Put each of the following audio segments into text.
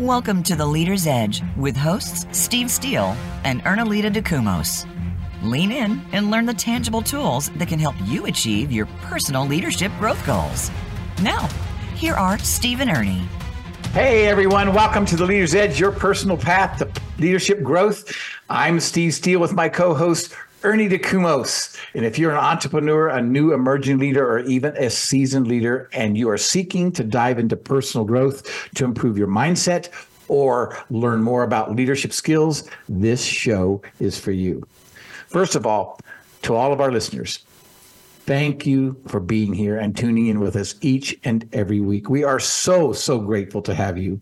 Welcome to the Leader's Edge with hosts Steve Steele and Ernalita DeCumos. Lean in and learn the tangible tools that can help you achieve your personal leadership growth goals. Now, here are Steve and Ernie. Hey everyone, welcome to the Leader's Edge, your personal path to leadership growth. I'm Steve Steele with my co-host Ernie DeCumos. And if you're an entrepreneur, a new emerging leader, or even a seasoned leader, and you are seeking to dive into personal growth to improve your mindset or learn more about leadership skills, this show is for you. First of all, to all of our listeners, thank you for being here and tuning in with us each and every week. We are so, so grateful to have you.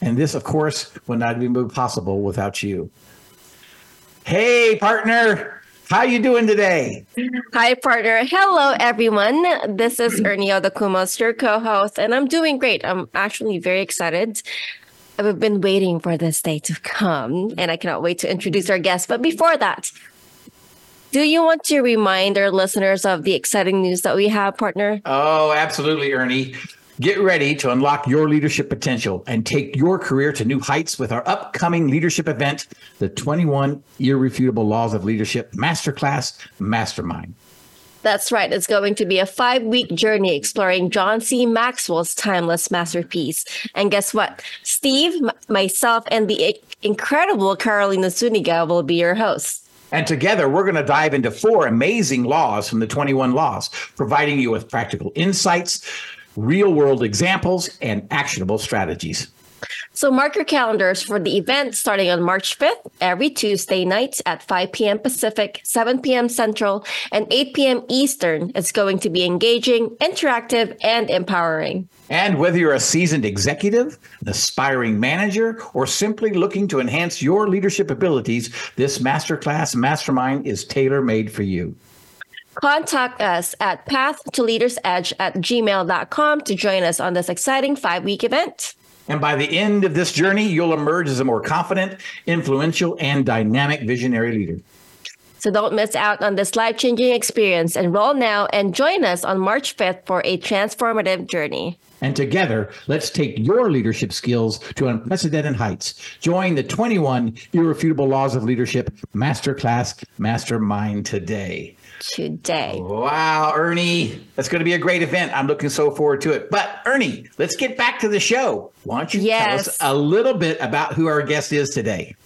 And this, of course, would not be possible without you. Hey, partner. How you doing today? Hi, partner. Hello, everyone. This is Ernie Kumos, your co-host, and I'm doing great. I'm actually very excited. I've been waiting for this day to come, and I cannot wait to introduce our guest. But before that, do you want to remind our listeners of the exciting news that we have, partner? Oh, absolutely, Ernie. Get ready to unlock your leadership potential and take your career to new heights with our upcoming leadership event, the 21 Irrefutable Laws of Leadership Masterclass Mastermind. That's right. It's going to be a five week journey exploring John C. Maxwell's timeless masterpiece. And guess what? Steve, m- myself, and the incredible Carolina Zuniga will be your hosts. And together, we're going to dive into four amazing laws from the 21 laws, providing you with practical insights, real world examples, and actionable strategies. So mark your calendars for the event starting on March 5th, every Tuesday night at 5 p.m. Pacific, 7 p.m. Central, and 8 p.m. Eastern. It's going to be engaging, interactive, and empowering. And whether you're a seasoned executive, an aspiring manager, or simply looking to enhance your leadership abilities, this masterclass mastermind is tailor made for you. Contact us at path to leaders edge at gmail.com to join us on this exciting five week event. And by the end of this journey, you'll emerge as a more confident, influential, and dynamic visionary leader. So don't miss out on this life changing experience. Enroll now and join us on March 5th for a transformative journey. And together, let's take your leadership skills to unprecedented heights. Join the 21 Irrefutable Laws of Leadership Masterclass Mastermind today today. Wow, Ernie, that's going to be a great event. I'm looking so forward to it. But Ernie, let's get back to the show. Why don't you yes. tell us a little bit about who our guest is today?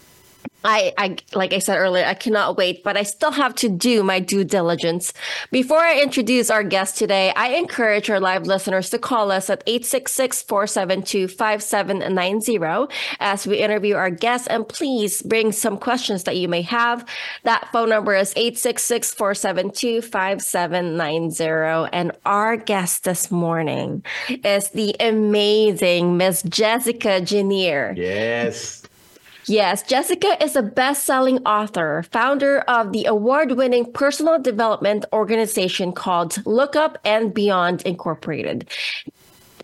I, I, like I said earlier, I cannot wait, but I still have to do my due diligence. Before I introduce our guest today, I encourage our live listeners to call us at 866-472-5790 as we interview our guests and please bring some questions that you may have. That phone number is 866-472-5790. And our guest this morning is the amazing Miss Jessica Janniere. Yes. Yes, Jessica is a best selling author, founder of the award winning personal development organization called Look Up and Beyond Incorporated.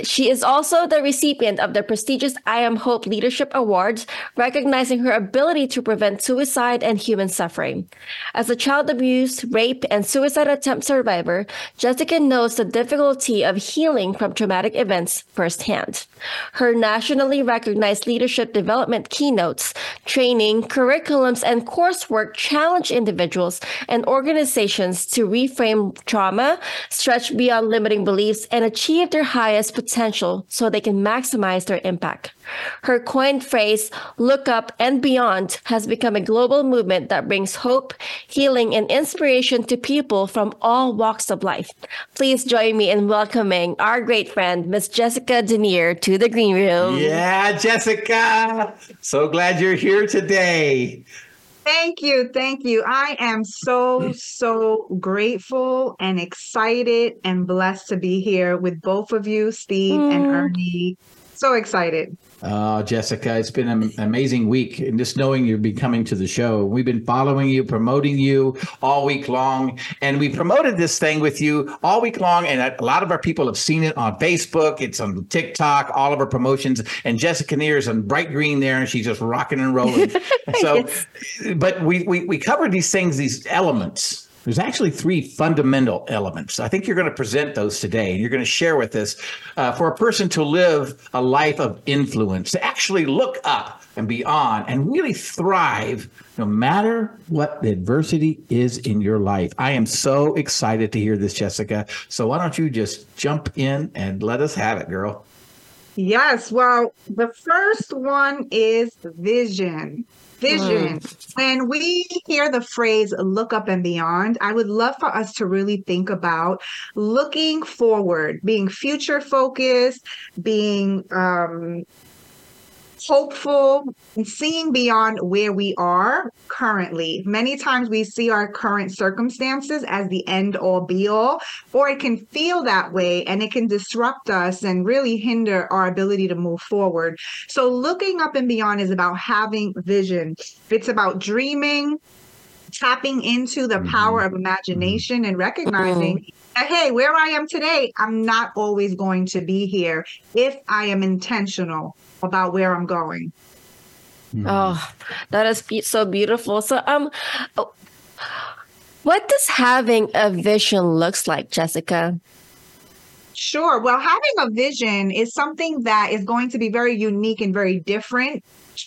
She is also the recipient of the prestigious I Am Hope Leadership Awards, recognizing her ability to prevent suicide and human suffering. As a child abuse, rape, and suicide attempt survivor, Jessica knows the difficulty of healing from traumatic events firsthand. Her nationally recognized leadership development keynotes, training, curriculums, and coursework challenge individuals and organizations to reframe trauma, stretch beyond limiting beliefs, and achieve their highest potential potential so they can maximize their impact. Her coined phrase, look up and beyond, has become a global movement that brings hope, healing, and inspiration to people from all walks of life. Please join me in welcoming our great friend, Miss Jessica Janniere, to the Green Room. Yeah, Jessica. So glad you're here today. Thank you. Thank you. I am so, so grateful and excited and blessed to be here with both of you, Steve mm. and Ernie. So excited. Oh, Jessica, it's been an amazing week. And just knowing you'll be coming to the show, we've been following you, promoting you all week long. And we promoted this thing with you all week long. And a lot of our people have seen it on Facebook, it's on TikTok, all of our promotions. And Jessica Neer is on bright green there, and she's just rocking and rolling. so, yes. but we, we, we covered these things, these elements There's actually three fundamental elements. I think you're going to present those today, and you're going to share with us uh, for a person to live a life of influence, to actually look up and beyond and really thrive no matter what the adversity is in your life. I am so excited to hear this, Jessica. So why don't you just jump in and let us have it, girl? Yes. Well, the first one is vision. Vision. Mm. When we hear the phrase look up and beyond, I would love for us to really think about looking forward, being future focused, being um, hopeful and seeing beyond where we are currently. Many times we see our current circumstances as the end all be all, or it can feel that way and it can disrupt us and really hinder our ability to move forward. So, looking up and beyond is about having vision, it's about dreaming. Tapping into the power mm-hmm. of imagination and recognizing mm-hmm. that, hey, where I am today, I'm not always going to be here if I am intentional about where I'm going. Mm. Oh, that is be- so beautiful. So, um, what does having a vision looks like, Jessica? Sure. Well, having a vision is something that is going to be very unique and very different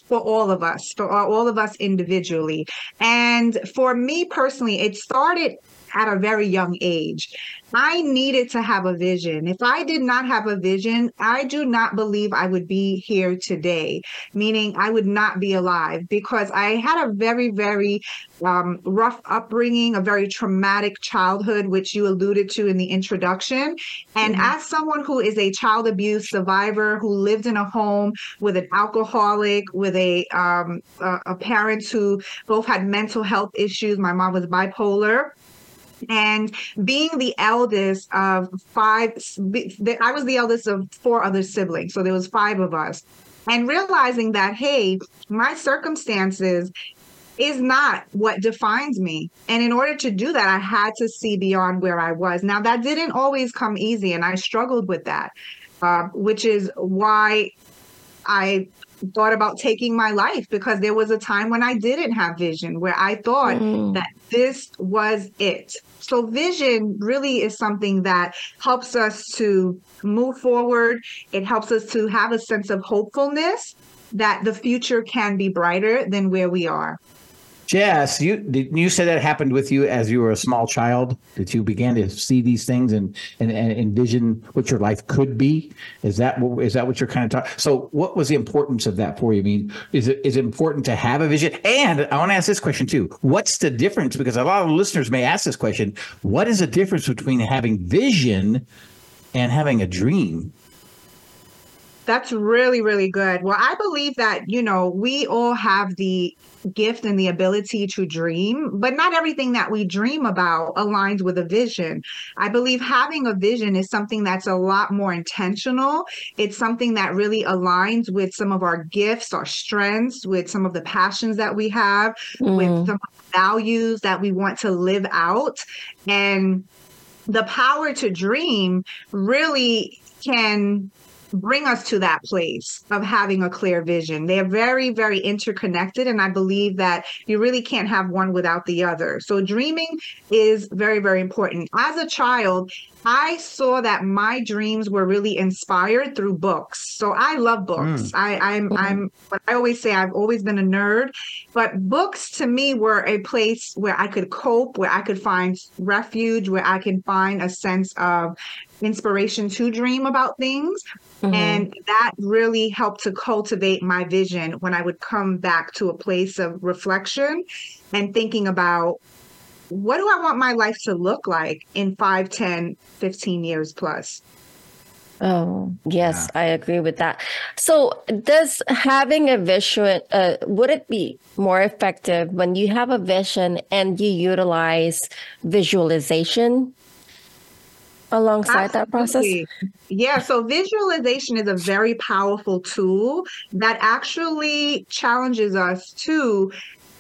for all of us, for all of us individually. And for me personally, it started at a very young age. I needed to have a vision. If I did not have a vision, I do not believe I would be here today, meaning I would not be alive because I had a very, very um, rough upbringing, a very traumatic childhood, which you alluded to in the introduction. And mm-hmm. as someone who is a child abuse survivor who lived in a home with an alcoholic, with a, um, a, a parents who both had mental health issues, my mom was bipolar and being the eldest of five i was the eldest of four other siblings so there was five of us and realizing that hey my circumstances is not what defines me. And in order to do that, I had to see beyond where I was. Now, that didn't always come easy, and I struggled with that, uh, which is why I thought about taking my life because there was a time when I didn't have vision, where I thought mm. that this was it. So, vision really is something that helps us to move forward. It helps us to have a sense of hopefulness that the future can be brighter than where we are. Jess, you did you say that happened with you as you were a small child? That you began to see these things and, and, and envision what your life could be? Is that what, is that what you're kind of talking? So, what was the importance of that for you? I mean, is it is it important to have a vision? And I want to ask this question too: What's the difference? Because a lot of listeners may ask this question: What is the difference between having vision and having a dream? That's really, really good. Well, I believe that, you know, we all have the gift and the ability to dream, but not everything that we dream about aligns with a vision. I believe having a vision is something that's a lot more intentional. It's something that really aligns with some of our gifts, our strengths, with some of the passions that we have, mm. with some values that we want to live out. And the power to dream really can bring us to that place of having a clear vision. They're very, very interconnected. And I believe that you really can't have one without the other. So dreaming is very, very important. As a child, I saw that my dreams were really inspired through books. So I love books. Mm. I, I'm mm-hmm. I'm I always say I've always been a nerd, but books to me were a place where I could cope, where I could find refuge, where I can find a sense of inspiration to dream about things. Mm-hmm. And that really helped to cultivate my vision when I would come back to a place of reflection and thinking about what do I want my life to look like in 5, 10, 15 years plus? Oh, yes, yeah. I agree with that. So, does having a vision, uh, would it be more effective when you have a vision and you utilize visualization alongside Absolutely. that process? Yeah, so visualization is a very powerful tool that actually challenges us to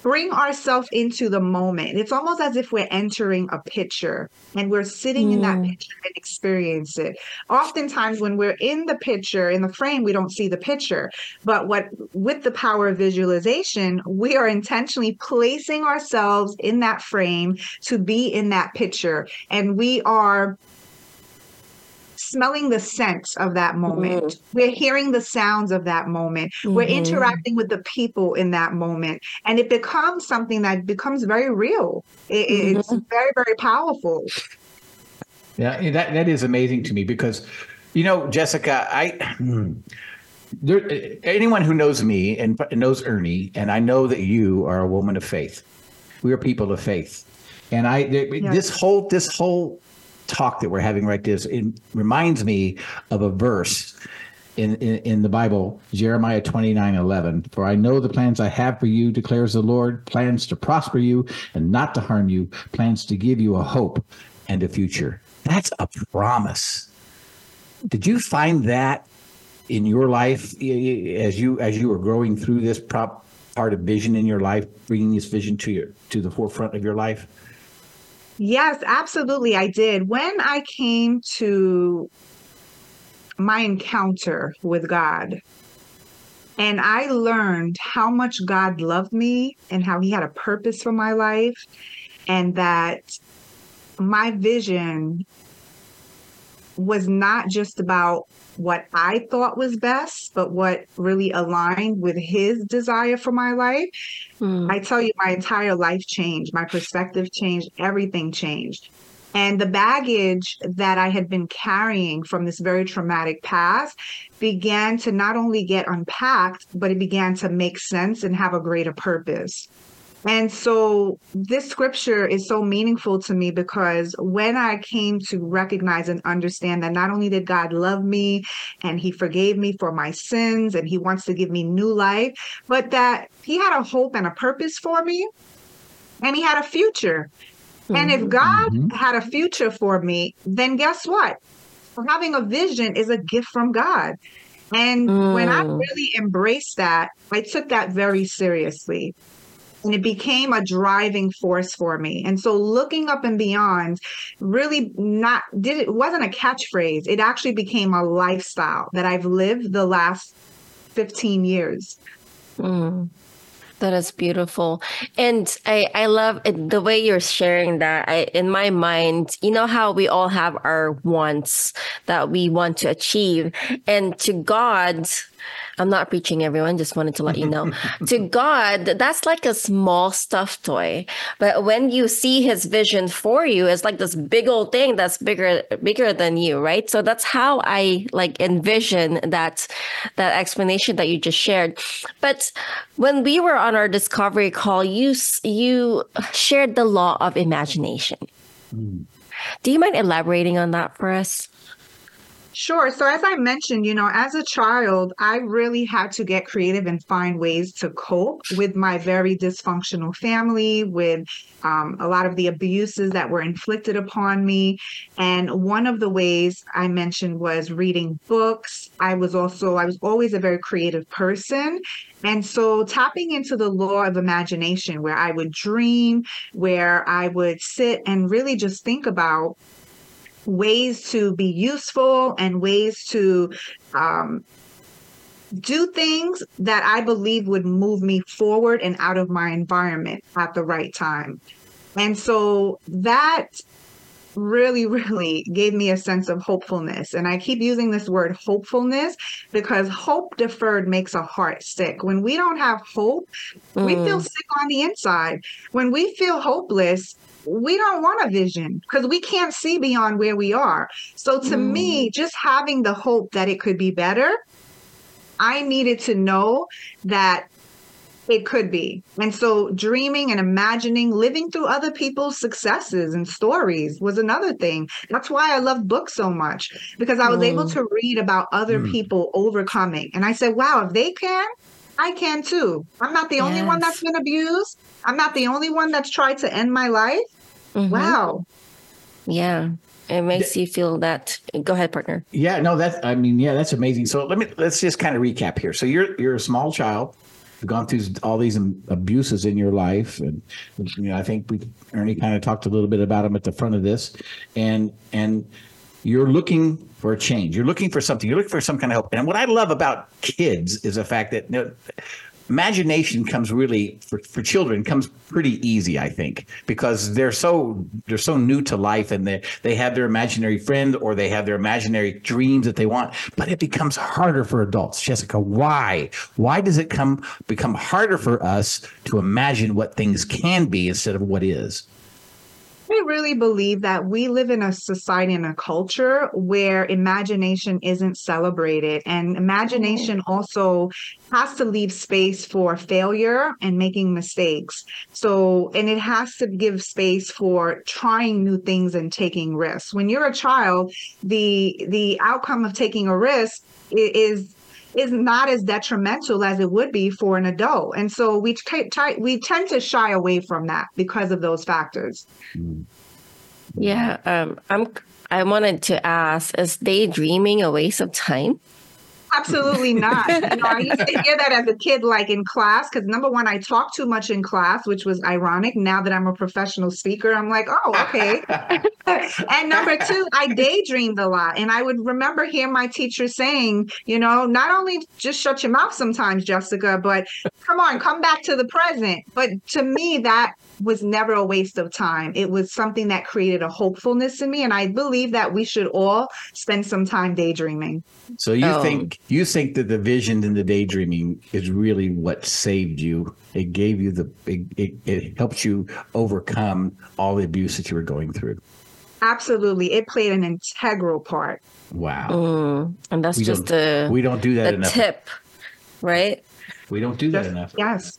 bring ourselves into the moment. It's almost as if we're entering a picture and we're sitting mm. in that picture and experience it. Oftentimes when we're in the picture, in the frame, we don't see the picture. But what with the power of visualization, we are intentionally placing ourselves in that frame to be in that picture. And we are smelling the scents of that moment. Mm-hmm. We're hearing the sounds of that moment. Mm-hmm. We're interacting with the people in that moment. And it becomes something that becomes very real. It, mm-hmm. It's very, very powerful. Yeah, that, that is amazing to me because, you know, Jessica, I. There, anyone who knows me and knows Ernie, and I know that you are a woman of faith. We are people of faith, and I this whole this whole talk that we're having right this it reminds me of a verse in, in, in the Bible, Jeremiah 29 11. For I know the plans I have for you, declares the Lord, plans to prosper you and not to harm you, plans to give you a hope and a future. That's a promise. Did you find that in your life as you as you were growing through this prop, part of vision in your life, bringing this vision to your to the forefront of your life? Yes, absolutely. I did. When I came to my encounter with God, and I learned how much God loved me and how He had a purpose for my life, and that my vision was not just about what I thought was best, but what really aligned with his desire for my life. Mm. I tell you, my entire life changed, my perspective changed, everything changed. And the baggage that I had been carrying from this very traumatic past began to not only get unpacked, but it began to make sense and have a greater purpose. And so this scripture is so meaningful to me because when I came to recognize and understand that not only did God love me and he forgave me for my sins and he wants to give me new life, but that he had a hope and a purpose for me and he had a future. Mm-hmm. And if mm-hmm. God mm-hmm. had a future for me, then guess what? Having a vision is a gift from God. And mm. when I mm. really embraced that, I took that very seriously and it became a driving force for me. And so looking up and beyond really not did it wasn't a catchphrase. It actually became a lifestyle that I've lived the last 15 years. Mm. That is beautiful. And I, I love it, the way you're sharing that. I, in my mind, you know how we all have our wants that we want to achieve. And to God, I'm not preaching everyone, just wanted to let you know. to God, that's like a small stuffed toy. But when you see his vision for you, it's like this big old thing that's bigger bigger than you, right? So that's how I like envision that that explanation that you just shared. But when we were on our discovery call, you you shared the law of imagination. Mm. Do you mind elaborating on that for us? Sure. So, as I mentioned, you know, as a child, I really had to get creative and find ways to cope with my very dysfunctional family, with um, a lot of the abuses that were inflicted upon me. And one of the ways I mentioned was reading books. I was also, I was always a very creative person. And so tapping into the law of imagination, where I would dream, where I would sit and really just think about ways to be useful and ways to um, do things that I believe would move me forward and out of my environment at the right time. And so that really, really gave me a sense of hopefulness. And I keep using this word hopefulness because hope deferred makes a heart sick. When we don't have hope, mm. we feel mm. sick on the inside. When we feel hopeless, we don't want a vision because we can't see beyond where we are. So to mm. me, just having the hope that it could be better, I needed to know that it could be. And so dreaming and imagining, living through other people's successes and stories was another thing. That's why I love books so much because I was mm. able to read about other mm. people overcoming. And I said, wow, if they can, I can too. I'm not the yes. only one that's been abused. I'm not the only one that's tried to end my life. Mm-hmm. Wow. Yeah. It makes you feel that. Go ahead, partner. Yeah, no, that's. I mean, yeah, that's amazing. So let me let's just kind of recap here. So you're you're a small child, gone through all these abuses in your life, and you know, I think we Ernie kind of talked a little bit about them at the front of this, and and you're looking for a change. You're looking for something. You're looking for some kind of help. And what I love about kids is the fact that you know, imagination comes really for, for children comes pretty easy i think because they're so they're so new to life and they they have their imaginary friend or they have their imaginary dreams that they want but it becomes harder for adults jessica why why does it come become harder for us to imagine what things can be instead of what is I really believe that we live in a society and a culture where imagination isn't celebrated. And imagination mm. also has to leave space for failure and making mistakes. So, and it has to give space for trying new things and taking risks. When you're a child, the the outcome of taking a risk is is not as detrimental as it would be for an adult. And so we t- t- we tend to shy away from that because of those factors. Yeah, um, I'm. I wanted to ask: Is daydreaming a waste of time? Absolutely not. you know, I used to hear that as a kid, like in class, because number one, I talked too much in class, which was ironic. Now that I'm a professional speaker, I'm like, oh, okay. and number two, I daydreamed a lot. And I would remember hearing my teacher saying, you know, not only just shut your mouth sometimes, Jessica, but come on, come back to the present. But to me, that was never a waste of time. It was something that created a hopefulness in me. And I believe that we should all spend some time daydreaming. So you oh. think you think that the vision and the daydreaming is really what saved you? It gave you the it, it, it helped you overcome all the abuse that you were going through. Absolutely, it played an integral part. Wow, mm, and that's we just the we don't do that enough. Tip, right? We don't do that enough. Yes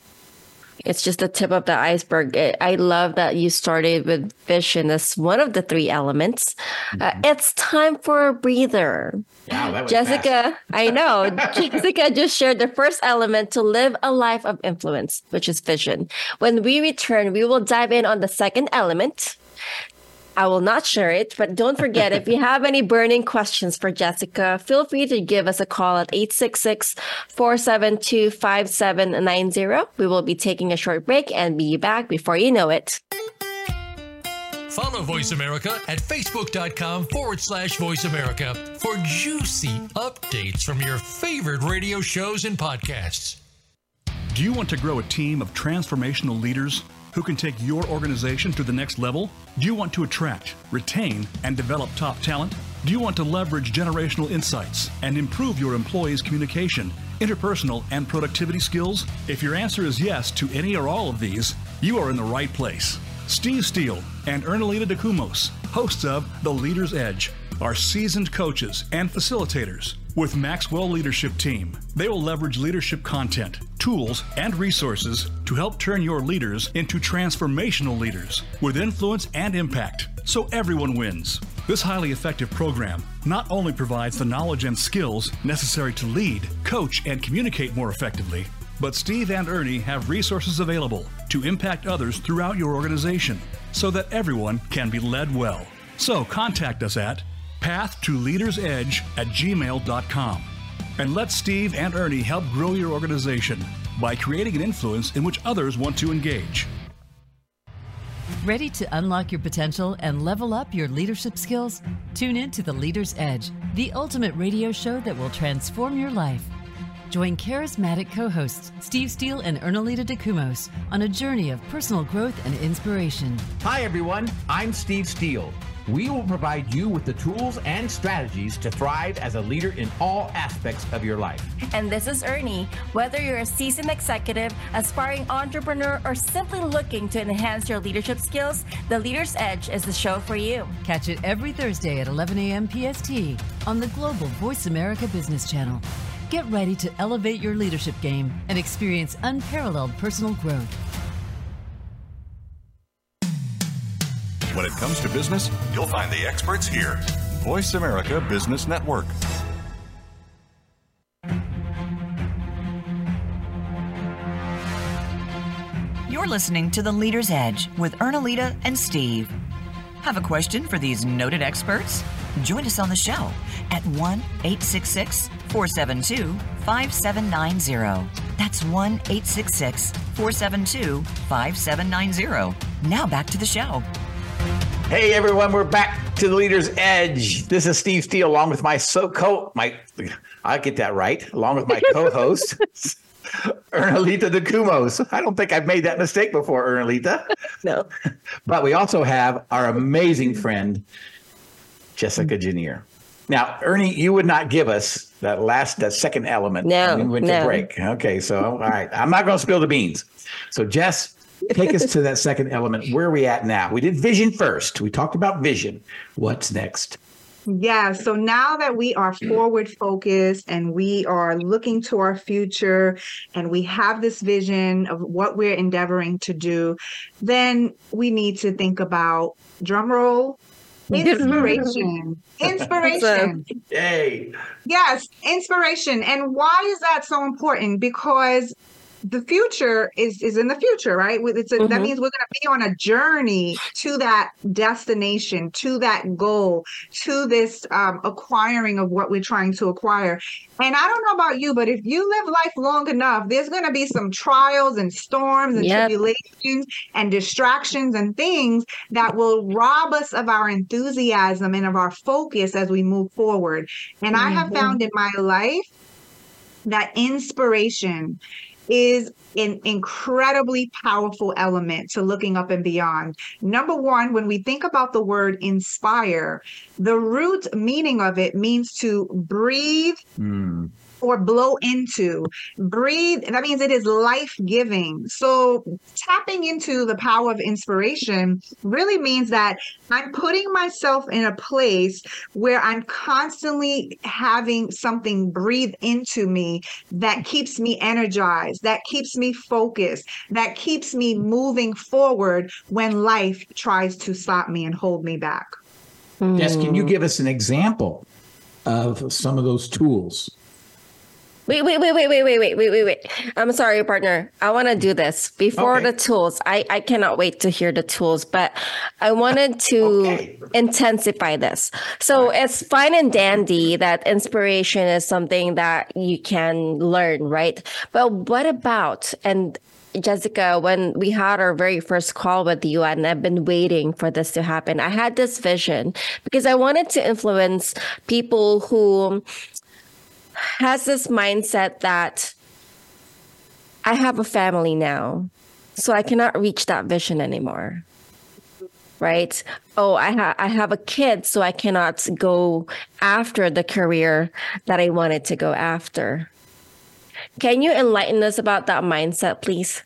it's just the tip of the iceberg. I love that you started with vision as one of the three elements. Uh, mm-hmm. Uh, it's time for a breather. Wow, Jessica, I know. Jessica just shared the first element to live a life of influence, which is vision. When we return, we will dive in on the second element I will not share it, but don't forget if you have any burning questions for Jessica, feel free to give us a call at 866 472 5790. We will be taking a short break and be back before you know it. Follow Voice America at facebook.com forward slash voice America for juicy updates from your favorite radio shows and podcasts. Do you want to grow a team of transformational leaders? Who can take your organization to the next level? Do you want to attract, retain, and develop top talent? Do you want to leverage generational insights and improve your employees' communication, interpersonal, and productivity skills? If your answer is yes to any or all of these, you are in the right place. Steve Steele and Ernalita DeCumos, hosts of The Leader's Edge, are seasoned coaches and facilitators with Maxwell Leadership Team. They will leverage leadership content, tools, and resources to help turn your leaders into transformational leaders with influence and impact so everyone wins. This highly effective program not only provides the knowledge and skills necessary to lead, coach, and communicate more effectively, but Steve and Ernie have resources available to impact others throughout your organization so that everyone can be led well. So contact us at path to leaders edge at gmail.com. And let Steve and Ernie help grow your organization by creating an influence in which others want to engage. Ready to unlock your potential and level up your leadership skills? Tune in to The Leader's Edge, the ultimate radio show that will transform your life. Join charismatic co hosts Steve Steele and Ernalita DeCumos on a journey of personal growth and inspiration. Hi, everyone. I'm Steve Steele. We will provide you with the tools and strategies to thrive as a leader in all aspects of your life. And this is Ernie. Whether you're a seasoned executive, aspiring entrepreneur, or simply looking to enhance your leadership skills, The Leader's Edge is the show for you. Catch it every Thursday at 11 a.m. PST on the Global Voice America Business Channel. Get ready to elevate your leadership game and experience unparalleled personal growth. It comes to business, you'll find the experts here. Voice America Business Network. You're listening to The Leader's Edge with Ernalita and Steve. Have a question for these noted experts? Join us on the show at 1 866 472 5790. That's 1 866 472 5790. Now back to the show. Hey everyone, we're back to the Leader's Edge. This is Steve Steele, along with my so co my I get that right, along with my co-host Ernalita DeCumos. I don't think I've made that mistake before, Ernalita. No. But we also have our amazing friend Jessica Janniere. Now, Ernie, you would not give us that last, that second element. No, when we went no. to break. Okay, so all right, I'm not going to spill the beans. So, Jess, take us to that second element. Where are we at now? We did vision first. We talked about vision. What's next? Yeah. So now that we are forward focused and we are looking to our future and we have this vision of what we're endeavoring to do, then we need to think about drum roll. Inspiration. Inspiration. Yay. Yes, inspiration. And why is that so important? Because the future is is in the future, right? It's a, That Mhm. means we're going to be on a journey to that destination, to that goal, to this um, acquiring of what we're trying to acquire. And I don't know about you, but if you live life long enough, there's going to be some trials and storms and Yep. tribulations and distractions and things that will rob us of our enthusiasm and of our focus as we move forward. And I have Mhm. found in my life that inspiration is an incredibly powerful element to looking up and beyond. Number one, when we think about the word inspire, the root meaning of it means to breathe Hmm. Or blow into. Breathe, that means it is life giving. So, tapping into the power of inspiration really means that I'm putting myself in a place where I'm constantly having something breathe into me that keeps me energized, that keeps me focused, that keeps me moving forward when life tries to stop me and hold me back. Jess, can you give us an example of some of those tools? Wait, wait, wait, wait, wait, wait, wait, wait, wait, wait. I'm sorry, partner. I want to do this before Okay. the tools. I, I cannot wait to hear the tools, but I wanted to Okay. intensify this. So it's fine and dandy that inspiration is something that you can learn, right? But what about, and Jessica, when we had our very first call with you, and I've been waiting for this to happen, I had this vision because I wanted to influence people who has this mindset that I have a family now, so I cannot reach that vision anymore. Right? Oh, I ha- I have a kid, so I cannot go after the career that I wanted to go after. Can you enlighten us about that mindset, please?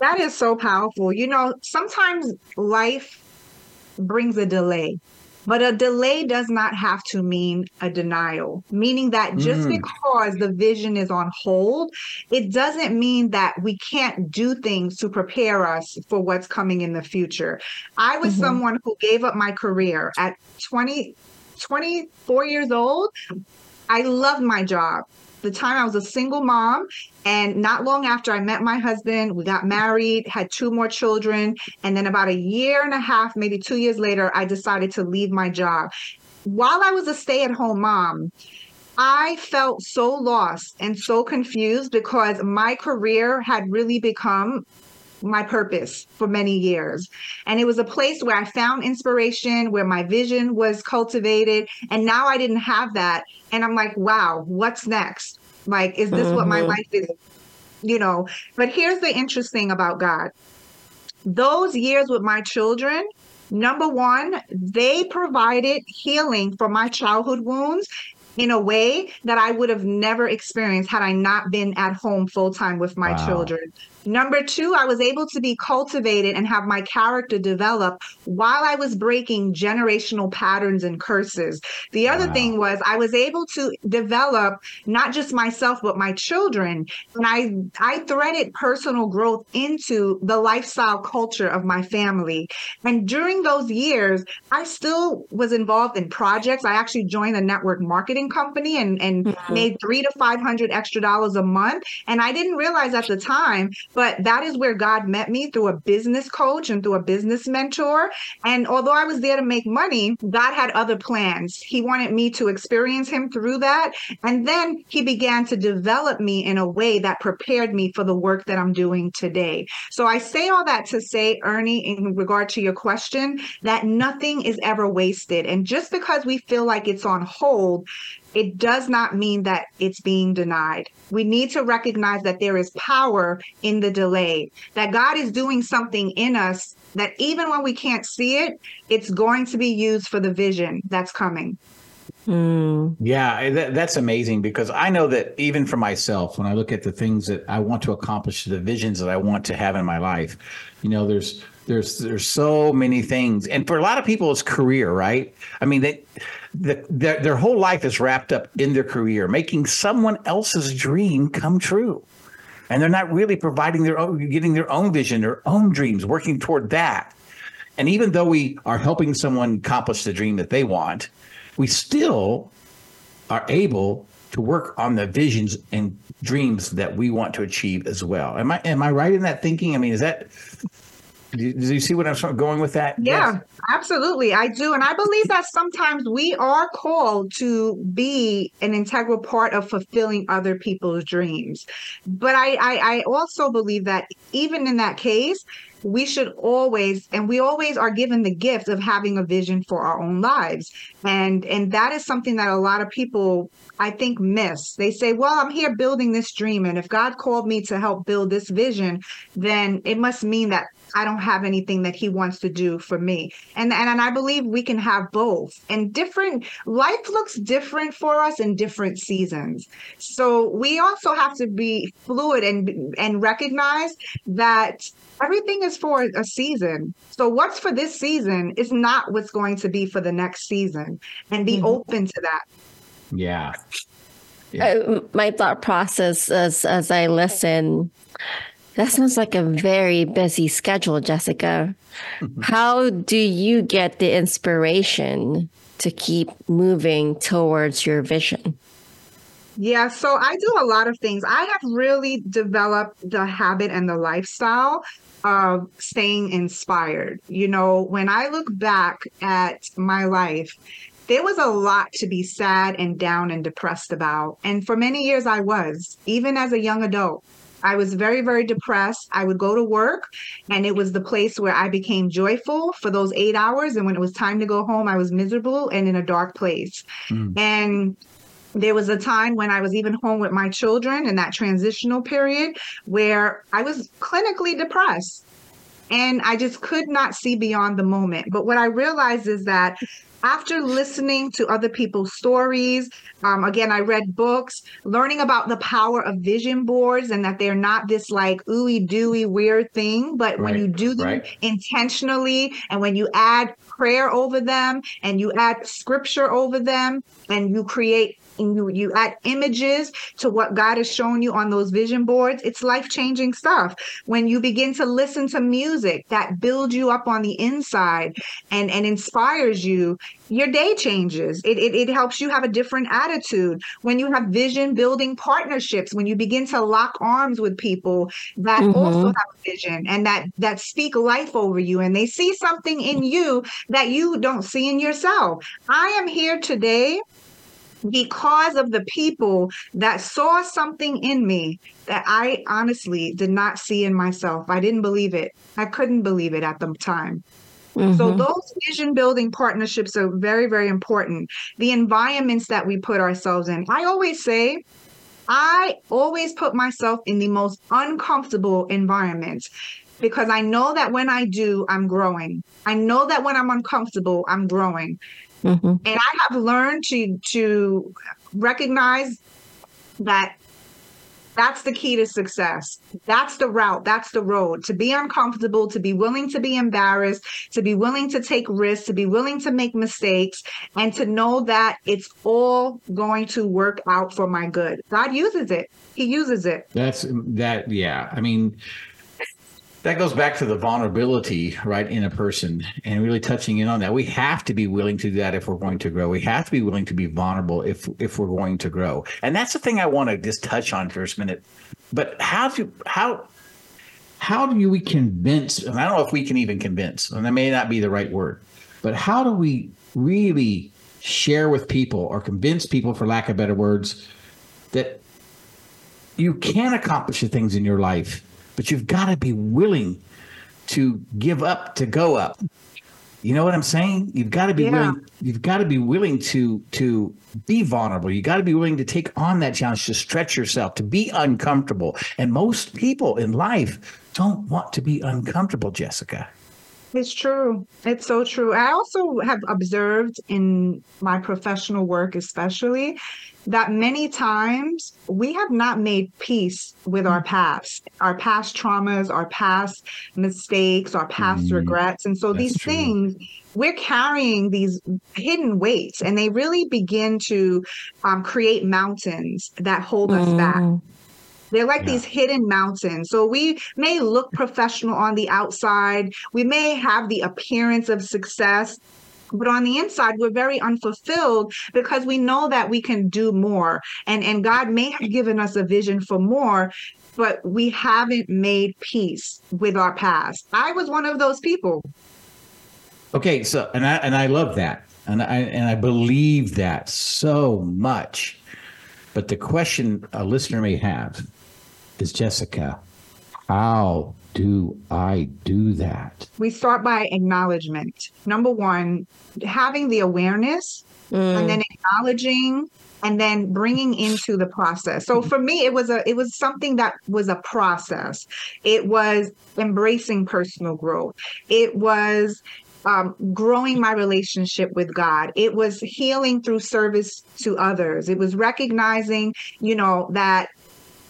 That is so powerful. You know, sometimes life brings a delay, but a delay does not have to mean a denial, meaning that just Mm. because the vision is on hold, it doesn't mean that we can't do things to prepare us for what's coming in the future. I was Mhm. someone who gave up my career at 20, 24 years old. I loved my job. The time I was a single mom, and not long after I met my husband, we got married, had two more children, and then about a year and a half, maybe two years later, I decided to leave my job. While I was a stay-at-home mom, I felt so lost and so confused because my career had really become my purpose for many years. And it was a place where I found inspiration, where my vision was cultivated. And now I didn't have that. And I'm like, wow, what's next? Like, is this what my Mhm. life is? You know, but here's the interesting about God those years with my children. Number one, they provided healing for my childhood wounds in a way that I would have never experienced had I not been at home full time with my Wow. children. Number two, I was able to be cultivated and have my character develop while I was breaking generational patterns and curses. The other Wow. thing was I was able to develop not just myself but my children, and I I threaded personal growth into the lifestyle culture of my family. And during those years, I still was involved in projects. I actually joined a network marketing company and and Mhm. made three to five hundred extra dollars a month. And I didn't realize at the time but that is where God met me through a business coach and through a business mentor. And although I was there to make money, God had other plans. He wanted me to experience Him through that. And then He began to develop me in a way that prepared me for the work that I'm doing today. So I say all that to say, Ernie, in regard to your question, that nothing is ever wasted. And just because we feel like it's on hold, it does not mean that it's being denied. We need to recognize that there is power in the delay, that God is doing something in us that even when we can't see it, it's going to be used for the vision that's coming. Mm. Yeah, that, that's amazing because I know that even for myself, when I look at the things that I want to accomplish, the visions that I want to have in my life, you know, there's there's there's so many things, and for a lot of people, it's career, right? I mean, they the, their, their whole life is wrapped up in their career, making someone else's dream come true. And they're not really providing their own, getting their own vision, their own dreams, working toward that. And even though we are helping someone accomplish the dream that they want, we still are able to work on the visions and dreams that we want to achieve as well. Am I am I right in that thinking? I mean, is that do you see what I'm going with that? Yeah, yes. absolutely. I do. And I believe that sometimes we are called to be an integral part of fulfilling other people's dreams. But I, I, I also believe that even in that case, we should always and we always are given the gift of having a vision for our own lives and and that is something that a lot of people i think miss they say well i'm here building this dream and if god called me to help build this vision then it must mean that I don't have anything that he wants to do for me. And, and and I believe we can have both. And different life looks different for us in different seasons. So we also have to be fluid and and recognize that everything is for a season. So what's for this season is not what's going to be for the next season and be mm-hmm. open to that. Yeah. yeah. Uh, my thought process as as I listen that sounds like a very busy schedule, Jessica. Mm-hmm. How do you get the inspiration to keep moving towards your vision? Yeah, so I do a lot of things. I have really developed the habit and the lifestyle of staying inspired. You know, when I look back at my life, there was a lot to be sad and down and depressed about. And for many years, I was, even as a young adult. I was very, very depressed. I would go to work, and it was the place where I became joyful for those eight hours. And when it was time to go home, I was miserable and in a dark place. Mm. And there was a time when I was even home with my children in that transitional period where I was clinically depressed and I just could not see beyond the moment. But what I realized is that after listening to other people's stories, um, again, I read books, learning about the power of vision boards and that they're not this like ooey dooey weird thing, but right, when you do them right. intentionally and when you add prayer over them and you add scripture over them and you create and you you add images to what God has shown you on those vision boards, it's life-changing stuff. When you begin to listen to music that builds you up on the inside and and inspires you, your day changes. It, it, it helps you have a different attitude. When you have vision building partnerships, when you begin to lock arms with people that mm-hmm. also have a vision and that that speak life over you and they see something in you that you don't see in yourself. I am here today because of the people that saw something in me that I honestly did not see in myself. I didn't believe it. I couldn't believe it at the time. Mm-hmm. So those vision building partnerships are very, very important. The environments that we put ourselves in. I always say, I always put myself in the most uncomfortable environments because I know that when I do, I'm growing. I know that when I'm uncomfortable, I'm growing. Mm-hmm. And I have learned to to recognize that that's the key to success. That's the route. That's the road. To be uncomfortable, to be willing to be embarrassed, to be willing to take risks, to be willing to make mistakes, and to know that it's all going to work out for my good. God uses it. He uses it. That's that. Yeah. I mean, that goes back to the vulnerability right in a person and really touching in on that. We have to be willing to do that if we're going to grow. We have to be willing to be vulnerable if if we're going to grow. And that's the thing i want to just touch on first minute. But how to how how do we convince? And I don't know if we can even convince, and that may not be the right word, but how do we really share with people or convince people, for lack of better words, that you can accomplish the things in your life, but you've got to be willing to give up to go up. You know what I'm saying? You've got to be Yeah. willing. You've got to be willing to to be vulnerable. You got to be willing to take on that challenge, to stretch yourself, to be uncomfortable. And most people in life don't want to be uncomfortable, Jessica. It's true. It's so true. I also have observed in my professional work, especially, that many times we have not made peace with our past, our past traumas, our past mistakes, our past regrets. And so these true. things, we're carrying these hidden weights, and they really begin to um, create mountains that hold us back. They're like Yeah. these hidden mountains. So we may look professional on the outside. We may have the appearance of success. But on the inside, we're very unfulfilled because we know that we can do more. And, and God may have given us a vision for more, but we haven't made peace with our past. I was one of those people. Okay, so and I and I love that, and I and I believe that so much. But the question a listener may have is, Jessica, how do I do that? We start by acknowledgement. Number one, having the awareness and mm. then acknowledging and then bringing into the process. So for me it was a it was something that was a process. It was embracing personal growth. It was um, growing my relationship with God. It was healing through service to others. It was recognizing, you know, that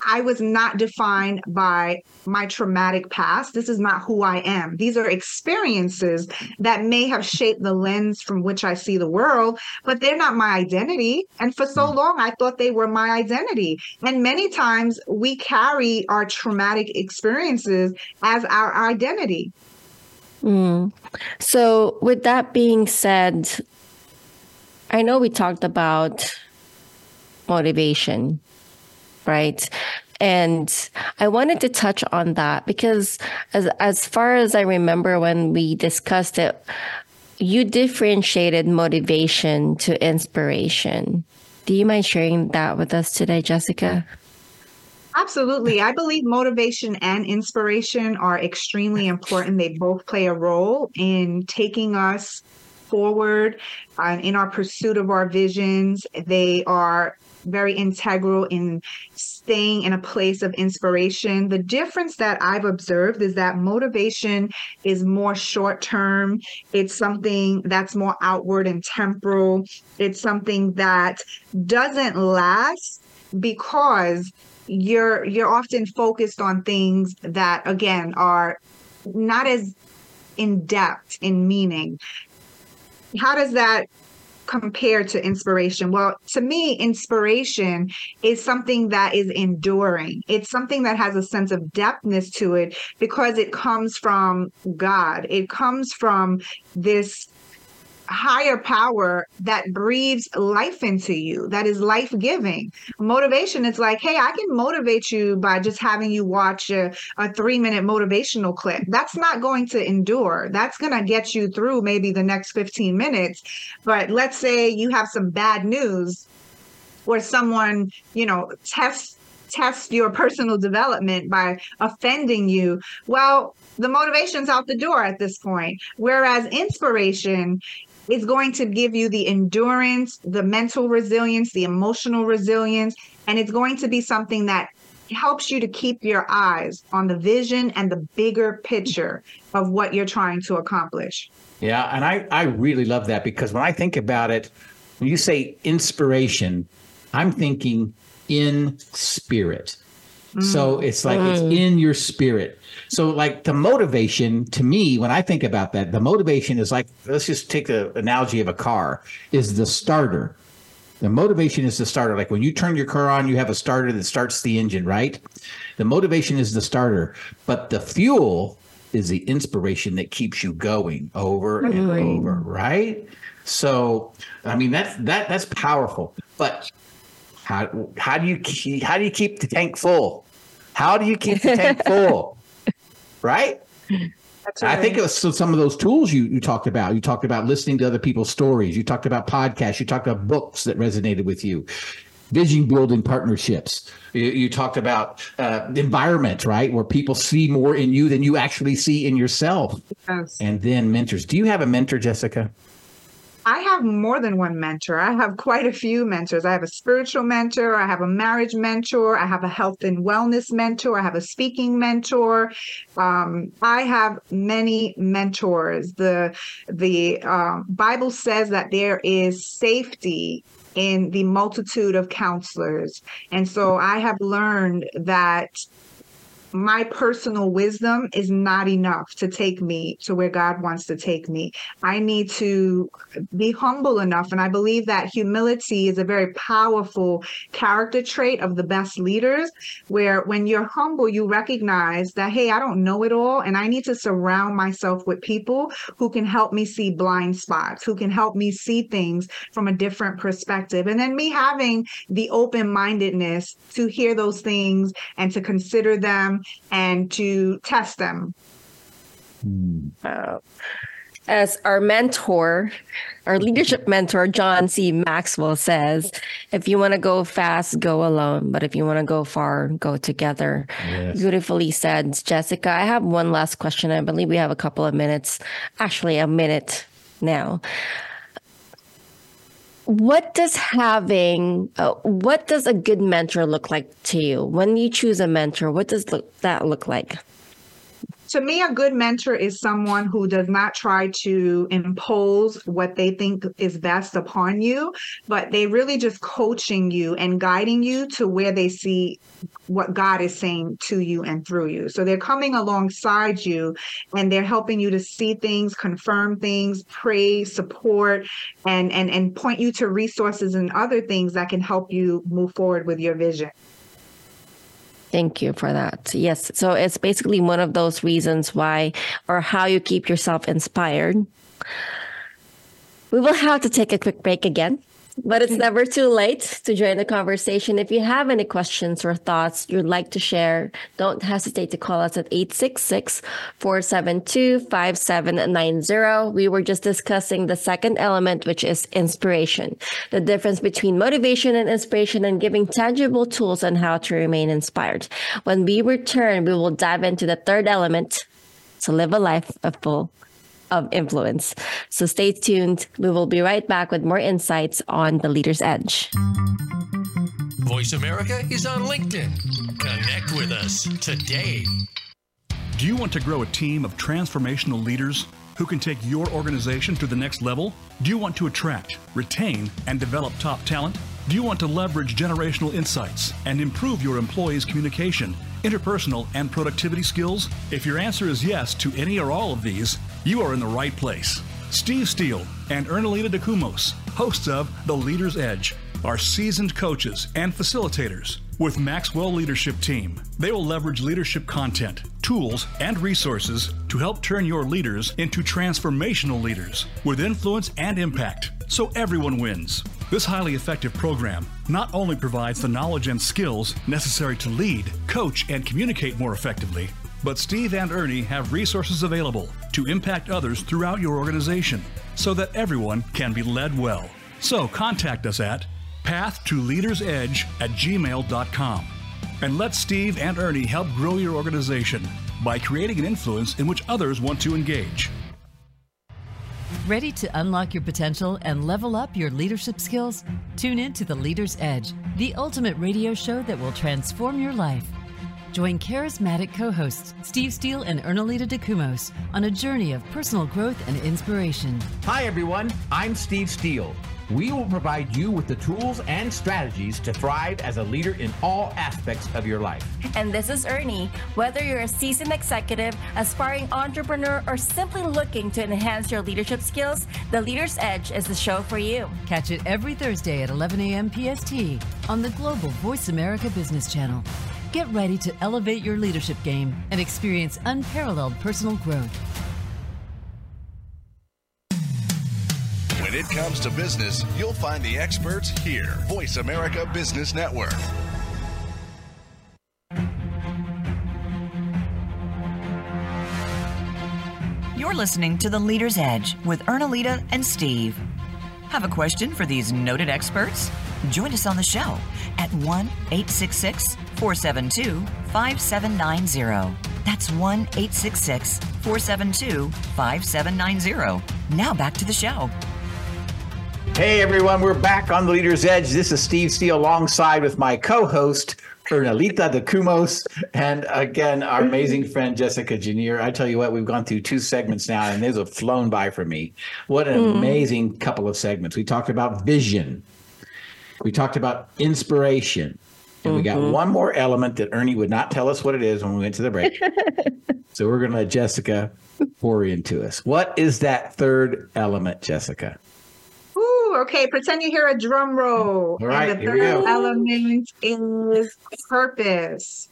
I was not defined by my traumatic past. This is not who I am. These are experiences that may have shaped the lens from which I see the world, but they're not my identity. And for so long, I thought they were my identity. And many times we carry our traumatic experiences as our identity. Mm. So, with that being said, I know we talked about motivation, right? And I wanted to touch on that because, as as far as I remember when we discussed it, you differentiated motivation to inspiration. Do you mind sharing that with us today, Jessica? Absolutely. I believe motivation and inspiration are extremely important. They both play a role in taking us forward uh, in our pursuit of our visions. They are very integral in staying in a place of inspiration. The difference that I've observed is that motivation is more short term, it's something that's more outward and temporal, it's something that doesn't last because you're you're often focused on things that again are not as in depth in meaning. How does that compare to inspiration? Well to me inspiration is something that is enduring. It's something that has a sense of depthness to it because it comes from god. It comes from this higher power that breathes life into you that is life giving motivation is like hey i can motivate you by just having you watch a, a three minute motivational clip. That's not going to endure. That's going to get you through maybe the next 15 minutes. But let's say you have some bad news or someone you know tests test your personal development by offending you. Well the motivation's out the door at this point. Whereas inspiration is going to give you the endurance, the mental resilience, the emotional resilience, and it's going to be something that helps you to keep your eyes on the vision and the bigger picture of what you're trying to accomplish. Yeah, and I I really love that because when I think about it, when you say inspiration, I'm thinking in spirit. So mm. it's like it's mm. in your spirit. So like the motivation to me when I think about that, the motivation is like let's just take the analogy of a car is the starter. The motivation is the starter. Like when you turn your car on, you have a starter that starts the engine, right? The motivation is the starter, but the fuel is the inspiration that keeps you going over and over, right? So, I mean that's that that's powerful. But how how do you keep how do you keep the tank full? How do you keep the tank full? Right? That's I think it was some of those tools you, you talked about. You talked about listening to other people's stories. You talked about podcasts. You talked about books that resonated with you, vision building partnerships. You, you talked about uh, environment, right? Where people see more in you than you actually see in yourself. Yes. And then mentors. Do you have a mentor, Jessica? I have more than one mentor. I have quite a few mentors. I have a spiritual mentor. I have a marriage mentor. I have a health and wellness mentor. I have a speaking mentor. Um, I have many mentors. The the um, Bible says that there is safety in the multitude of counselors, and so I have learned that my personal wisdom is not enough to take me to where God wants to take me. I need to be humble enough. And I believe that humility is a very powerful character trait of the best leaders, where when you're humble, you recognize that, hey, I don't know it all. And I need to surround myself with people who can help me see blind spots, who can help me see things from a different perspective. And then me having the open mindedness to hear those things and to consider them and to test them. Uh, as our mentor, our leadership mentor, John C. Maxwell says, if you want to go fast, go alone. But if you want to go far, go together. Yes. Beautifully said, Jessica. I have one last question. I believe we have a couple of minutes, actually, a minute now. What does having, uh, what does a good mentor look like to you? When you choose a mentor, what does look, that look like? To me, a good mentor is someone who does not try to impose what they think is best upon you, but they really just coaching you and guiding you to where they see what God is saying to you and through you. So they're coming alongside you and they're helping you to see things, confirm things, pray, support, and and and point you to resources and other things that can help you move forward with your vision. Thank you for that. Yes. So it's basically one of those reasons why or how you keep yourself inspired. We will have to take a quick break again, but it's mm. never too late to join the conversation. If you have any questions or thoughts you'd like to share, don't hesitate to call us at 866 472 5790. We were just discussing the second element, which is inspiration, the difference between motivation and inspiration, and giving tangible tools on how to remain inspired. When we return, we will dive into the third element to live a life of full of influence. So stay tuned. We will be right back with more insights on the leader's edge. Voice America is on LinkedIn. Connect with us today. Do you want to grow a team of transformational leaders who can take your organization to the next level? Do you want to attract, retain, and develop top talent? Do you want to leverage generational insights and improve your employees' communication, interpersonal, and productivity skills? If your answer is yes to any or all of these, you are in the right place. Steve Steele and Ernalita DeCumos, hosts of The Leader's Edge, are seasoned coaches and facilitators with Maxwell Leadership Team. They will leverage leadership content, tools, and resources to help turn your leaders into transformational leaders with influence and impact so everyone wins. This highly effective program not only provides the knowledge and skills necessary to lead, coach, and communicate more effectively, but Steve and Ernie have resources available to impact others throughout your organization so that everyone can be led well. So contact us at path to leaders at gmail.com and let Steve and Ernie help grow your organization by creating an influence in which others want to engage. Ready to unlock your potential and level up your leadership skills? Tune in to The Leader's Edge, the ultimate radio show that will transform your life. Join charismatic co hosts Steve Steele and Ernalita DeCumos on a journey of personal growth and inspiration. Hi, everyone. I'm Steve Steele. We will provide you with the tools and strategies to thrive as a leader in all aspects of your life. And this is Ernie. Whether you're a seasoned executive, aspiring entrepreneur, or simply looking to enhance your leadership skills, The Leader's Edge is the show for you. Catch it every Thursday at 11 a.m. PST on the Global Voice America Business Channel. Get ready to elevate your leadership game and experience unparalleled personal growth. When it comes to business, you'll find the experts here. Voice America Business Network. You're listening to The Leader's Edge with Ernalita and Steve. Have a question for these noted experts? Join us on the show at 1 866 472 5790. That's 1 866 472 5790. Now back to the show. Hey everyone, we're back on the Leader's Edge. This is Steve Steele alongside with my co-host Ernalita DeCumos and again our amazing friend Jessica Janniere. I tell you what, we've gone through two segments now, and these have flown by for me. What an mm. amazing couple of segments. We talked about vision, we talked about inspiration, and mm-hmm. we got mm-hmm. one more element that Ernie would not tell us what it is when we went to the break. so we're going to let Jessica pour into us. What is that third element, Jessica? Ooh, okay, pretend you hear a drum roll. All right, and the third element is purpose.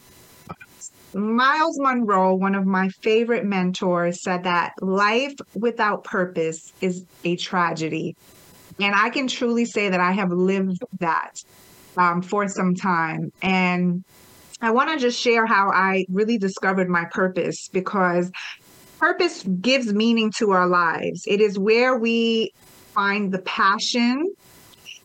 Myles Munroe, one of my favorite mentors, said that life without purpose is a tragedy. And I can truly say that I have lived that um, for some time. And I want to just share how I really discovered my purpose because purpose gives meaning to our lives. It is where we find the passion,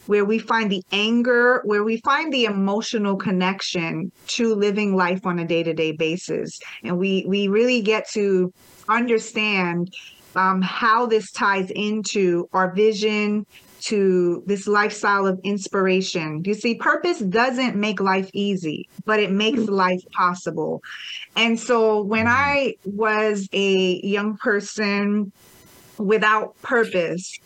where we find the anger, where we find the emotional connection to living life on a day-to-day basis. And we we really get to understand um, how this ties into our vision, to this lifestyle of inspiration. You see, purpose doesn't make life easy, but it makes mm-hmm. life possible. And so when I was a young person without purpose,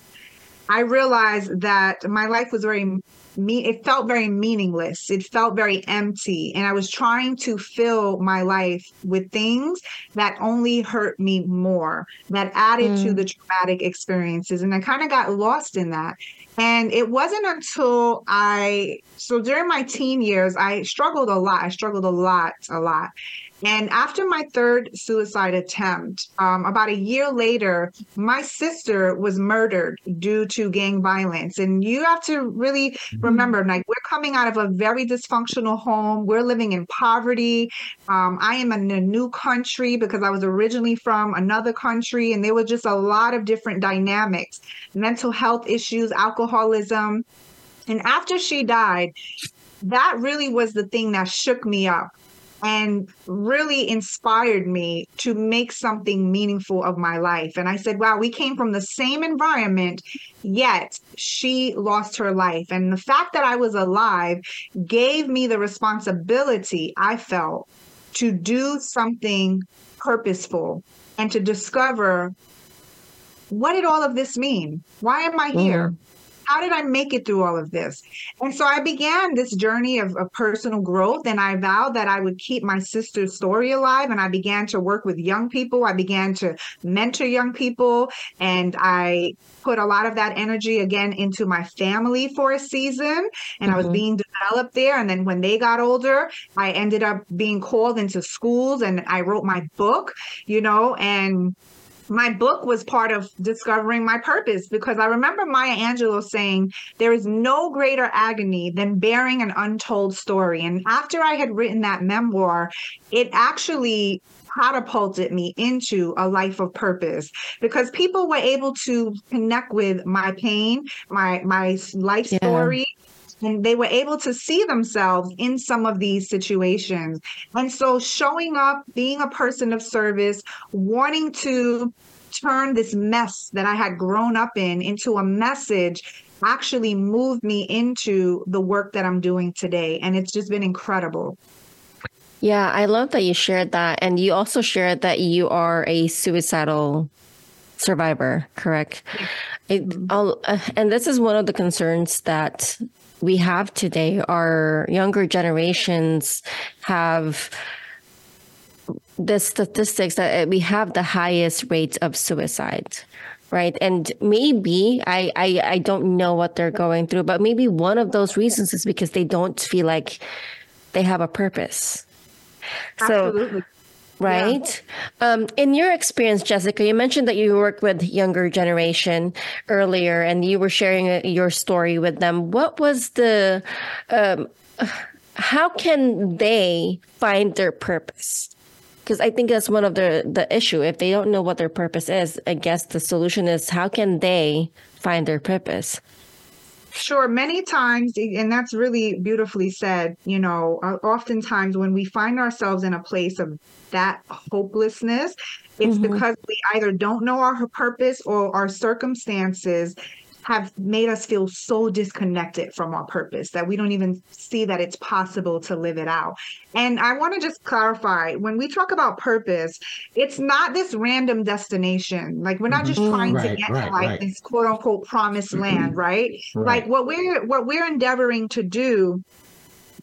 I realized that my life was very me it felt very meaningless. It felt very empty. And i was trying to fill my life with things that only hurt me more that added mm. to the traumatic experiences. And i kind of got lost in that. And it wasn't until i so during my teen years i struggled a lot. I struggled a lot a lot and after my third suicide attempt, um, about a year later, my sister was murdered due to gang violence. And you have to really mm-hmm. remember, like, we're coming out of a very dysfunctional home. We're living in poverty. Um, I am in a new country because I was originally from another country, and there were just a lot of different dynamics mental health issues, alcoholism. And after she died, that really was the thing that shook me up and really inspired me to make something meaningful of my life. And I said, wow, we came from the same environment, yet she lost her life. And the fact that I was alive gave me the responsibility I felt to do something purposeful and to discover what did all of this mean? Why am I here? Mm how did I make it through all of this? And so I began this journey of, of, personal growth, and I vowed that I would keep my sister's story alive. And I began to work with young people. I began to mentor young people, and I put a lot of that energy again into my family for a season. And mm-hmm. I was mm-hmm. being developed there. And then when they got older, I ended up being called into schools, and I wrote my book, you know, and my book was part of discovering my purpose because I remember Maya Angelou saying, There is no greater agony than bearing an untold story. And after I had written that memoir, it actually catapulted me into a life of purpose because people were able to connect with my pain, my my life yeah. story, and they were able to see themselves in some of these situations. And so showing up, being a person of service, wanting to turn this mess that I had grown up in into a message actually moved me into the work that I'm doing today. And it's just been incredible. Yeah, I love that you shared that. And you also shared that you are a suicidal survivor, correct? It, uh, and this is one of the concerns that we have today. Our younger generations have the statistics that uh, we have the highest rates of suicide right and maybe I, I i don't know what they're going through but maybe one of those reasons is because they don't feel like they have a purpose Absolutely. so right yeah. um, in your experience jessica you mentioned that you worked with younger generation earlier and you were sharing uh, your story with them what was the um, how can they find their purpose because I think that's one of the the issue. If they don't know what their purpose is, I guess the solution is how can they find their purpose? Sure, many times, and that's really beautifully said. You know, oftentimes when we find ourselves in a place of that hopelessness, it's Mhm. because we either don't know our purpose or our circumstances have made us feel so disconnected from our purpose that we don't even see that it's possible to live it out. And I want to just clarify when we talk about purpose, it's not this random destination. Like we're not just Mhm. trying to get right, to like right. this quote unquote promised land, right? Right. Like what we're what we're endeavoring to do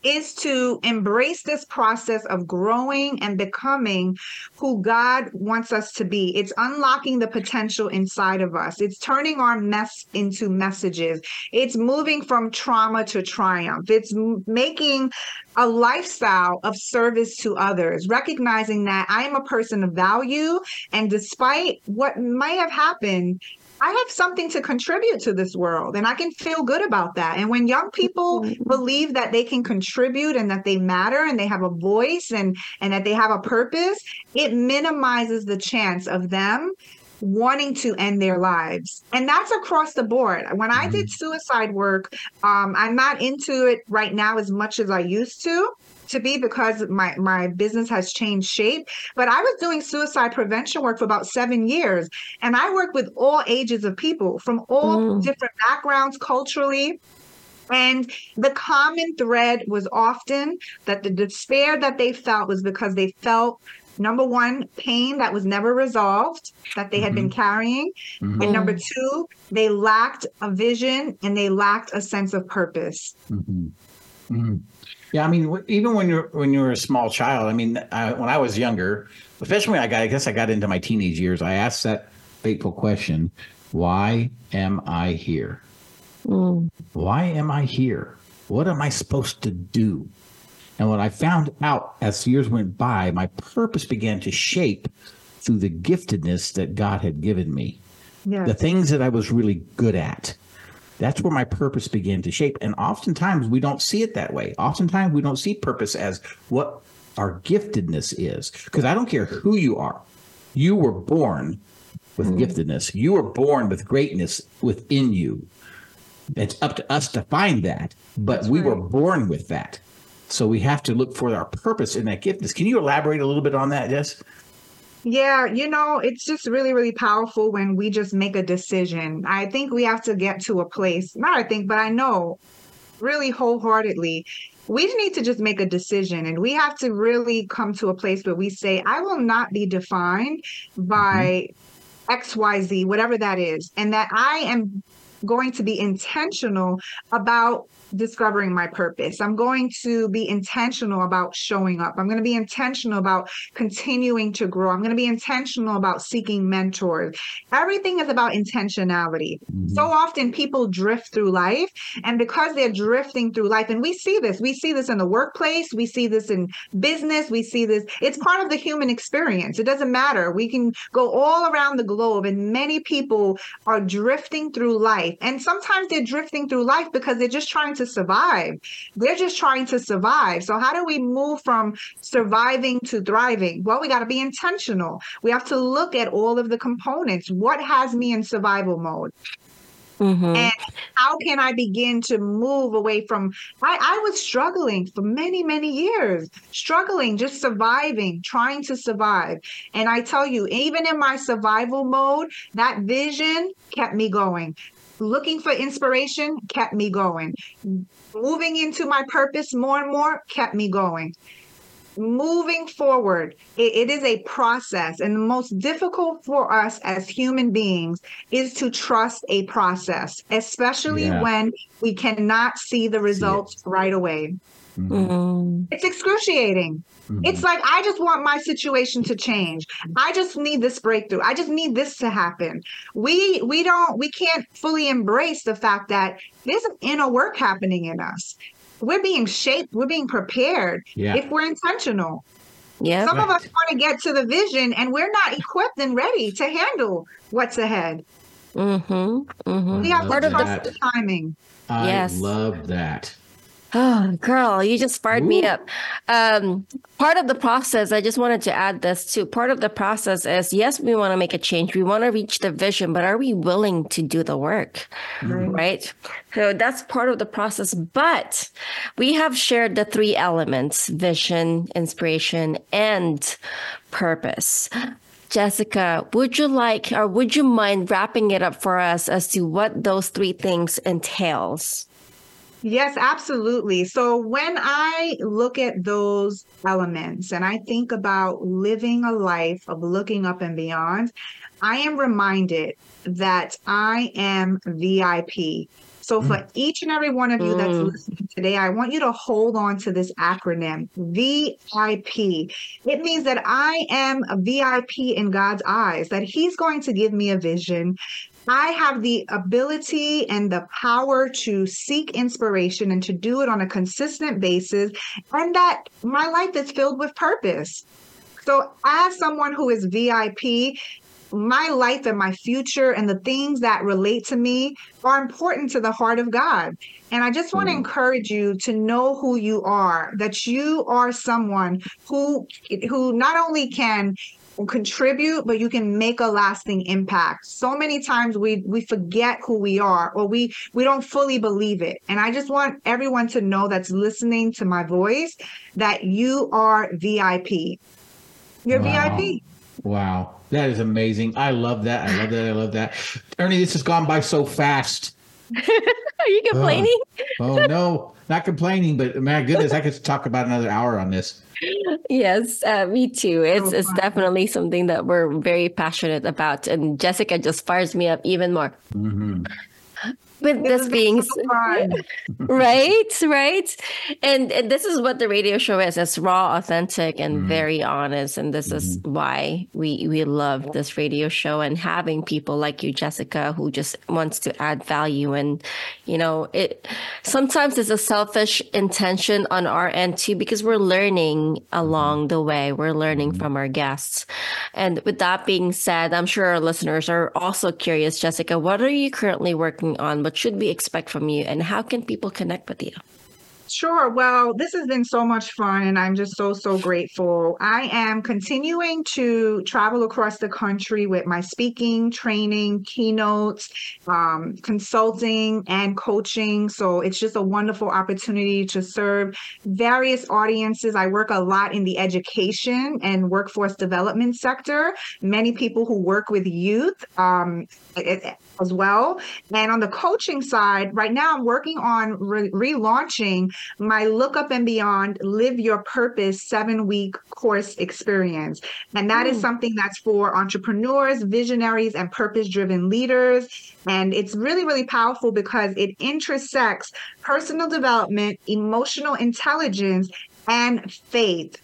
is to embrace this process of growing and becoming who God wants us to be. It's unlocking the potential inside of us. It's turning our mess into messages. It's moving from trauma to triumph. It's making a lifestyle of service to others, recognizing that I am a person of value. And despite what might have happened, I have something to contribute to this world and I can feel good about that. And when young people believe that they can contribute and that they matter and they have a voice and and that they have a purpose, it minimizes the chance of them wanting to end their lives. And that's across the board. When I did suicide work, um, I'm not into it right now as much as I used to to be because my my business has changed shape but i was doing suicide prevention work for about seven years and i worked with all ages of people from all Mm. different backgrounds culturally and the common thread was often that the despair that they felt was because they felt number one pain that was never resolved that they had been carrying Mhm. and number two they lacked a vision and they lacked a sense of purpose Mhm. Yeah, I mean, even when you're when you were a small child, I mean, I, when I was younger, especially when I got, I guess I got into my teenage years, I asked that fateful question: Why am I here? Mm. Why am I here? What am I supposed to do? And what I found out as years went by, my purpose began to shape through the giftedness that God had given me yeah the things that I was really good at. That's where my purpose began to shape. And oftentimes we don't see it that way. Oftentimes we don't see purpose as what our giftedness is. Because I don't care who you are, you were born with mm-hmm. giftedness, you were born with greatness within you. It's up to us to find that, but we were born with that. So we have to look for our purpose in that giftedness. Can you elaborate a little bit on that, Jess? Yeah, you know, it's just really, really powerful when we just make a decision. I think we have to get to a place, not I think, but I know really wholeheartedly, we need to just make a decision and we have to really come to a place where we say, I will not be defined mm-hmm. by XYZ, whatever that is, and that I am going to be intentional about discovering my purpose. I'm going to be intentional about showing up. I'm going to be intentional about continuing to grow. I'm going to be intentional about seeking mentors. Everything is about intentionality. Mm-hmm. So often people drift through life, and because they're drifting through life, and we see this, we see this in the workplace, we see this in business, we see this, it's part of the human experience. It doesn't matter. We can go all around the globe, and many people are drifting through life. And sometimes they're drifting through life because they're just trying to survive. They're just trying to survive. So, how do we move from surviving to thriving? Well, we got to be intentional. We have to look at all of the components. What has me in survival mode? Mhm. And how can I begin to move away from? I, I was struggling for many, many years, struggling, just surviving, trying to survive. And I tell you, even in my survival mode, that vision kept me going. Looking for inspiration kept me going. Moving into my purpose more and more kept me going moving forward it, it is a process and the most difficult for us as human beings is to trust a process especially Yeah. when we cannot see the results right away Mm. it's excruciating it's like i just want my situation to change i just need this breakthrough i just need this to happen we we don't we can't fully embrace the fact that there's an inner work happening in us we're being shaped we're being prepared Yeah. if we're intentional Yeah. some of us want to get to the vision and we're not equipped and ready to handle what's ahead Mm-hmm. Mm-hmm. we have love to trust that. the timing I Yes. love that. Oh, girl, you just fired me up. Um, part of the process, I just wanted to add this too. Part of the process is yes, we want to make a change. We want to reach the vision, but are we willing to do the work? Right. So that's part of the process. But we have shared the three elements vision, inspiration, and purpose. Jessica, would you like or would you mind wrapping it up for us as to what those three things entails? Yes, absolutely. So when I look at those elements and I think about living a life of looking up and beyond, I am reminded that I am VIP. So for each and every one of you that's Mm. listening today, I want you to hold on to this acronym VIP. It means that I am a VIP in God's eyes, that He's going to give me a vision. I have the ability and the power to seek inspiration and to do it on a consistent basis, and that my life is filled with purpose. So, as someone who is VIP, my life and my future and the things that relate to me are important to the heart of God. And I just want to mm. encourage you to know who you are, that you are someone who who not only can contribute but you can make a lasting impact so many times we we forget who we are or we we don't fully believe it and i just want everyone to know that's listening to my voice that you are vip you're Wow. vip Wow. That is amazing. I love that. I love that. I love that. Ernie, this has gone by so fast. Are you complaining? Oh no, not complaining, but my goodness, I could talk about another hour on this. Yes, uh, me too. It's So it's definitely something that we're very passionate about, and Jessica just fires me up even more. Mhm. With This this being been so right, right, and, and this is what the radio show is: it's raw, authentic, and mm-hmm. very honest. And this is mm-hmm. why we we love this radio show and having people like you, Jessica, who just wants to add value. And you know, it sometimes it's a selfish intention on our end too, because we're learning mm-hmm. along the way. We're learning from our guests. And with that being said, I'm sure our listeners are also curious, Jessica. What are you currently working on? What should we expect from you, and how can people connect with you? Sure. Well, this has been so much fun, and I'm just so, so grateful. I am continuing to travel across the country with my speaking, training, keynotes, um, consulting, and coaching. So it's just a wonderful opportunity to serve various audiences. I work a lot in the education and workforce development sector. Many people who work with youth. Um, it- as well. And on the coaching side, right now I'm working on re- relaunching my Look Up and Beyond Live Your Purpose seven week course experience. And that is mm. something that's for entrepreneurs, visionaries, and purpose driven leaders. And it's really, really powerful because it intersects personal development, emotional intelligence, and faith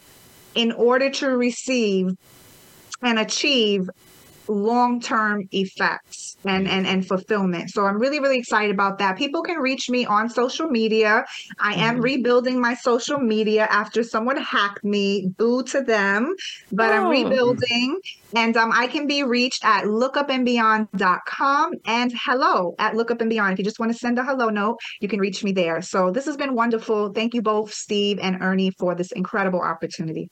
in order to receive and achieve long-term effects and, and and fulfillment. So i'm really really excited about that. People can reach me on social media. I am rebuilding my social media after someone hacked me. Boo to them. But i'm Oh. rebuilding and um, i can be reached at lookupandbeyond.com and hello at lookup and beyond if you just want to send a hello note you can reach me there. So this has been wonderful. Thank you both steve and ernie for this incredible opportunity.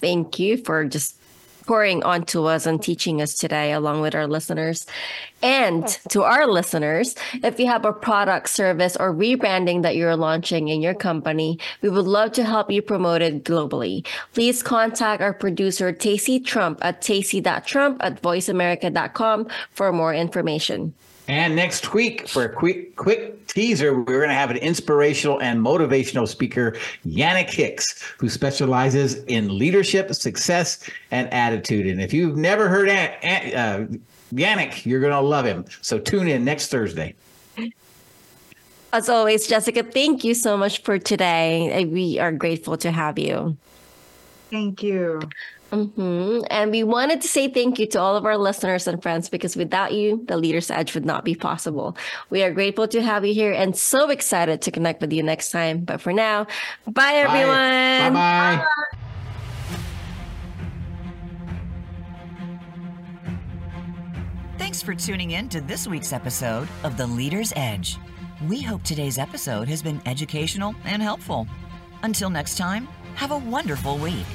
Thank you for just pouring onto us and teaching us today, along with our listeners. And to our listeners, if you have a product, service, or rebranding that you're launching in your company, we would love to help you promote it globally. Please contact our producer, Tacey Trump, at tacey.trump at voiceamerica.com for more information. And next week, for a quick quick teaser, we're going to have an inspirational and motivational speaker, Yannick Hicks, who specializes in leadership, success, and attitude. And if you've never heard An- An- uh, Yannick, you're going to love him. So tune in next Thursday. As always, Jessica, thank you so much for today. We are grateful to have you. thank you hmm And we wanted to say thank you to all of our listeners and friends because without you, the Leader's Edge would not be possible. We are grateful to have you here and so excited to connect with you next time. But for now, bye everyone. Bye bye. Thanks for tuning in to this week's episode of The Leader's Edge. We hope today's episode has been educational and helpful. Until next time, have a wonderful week.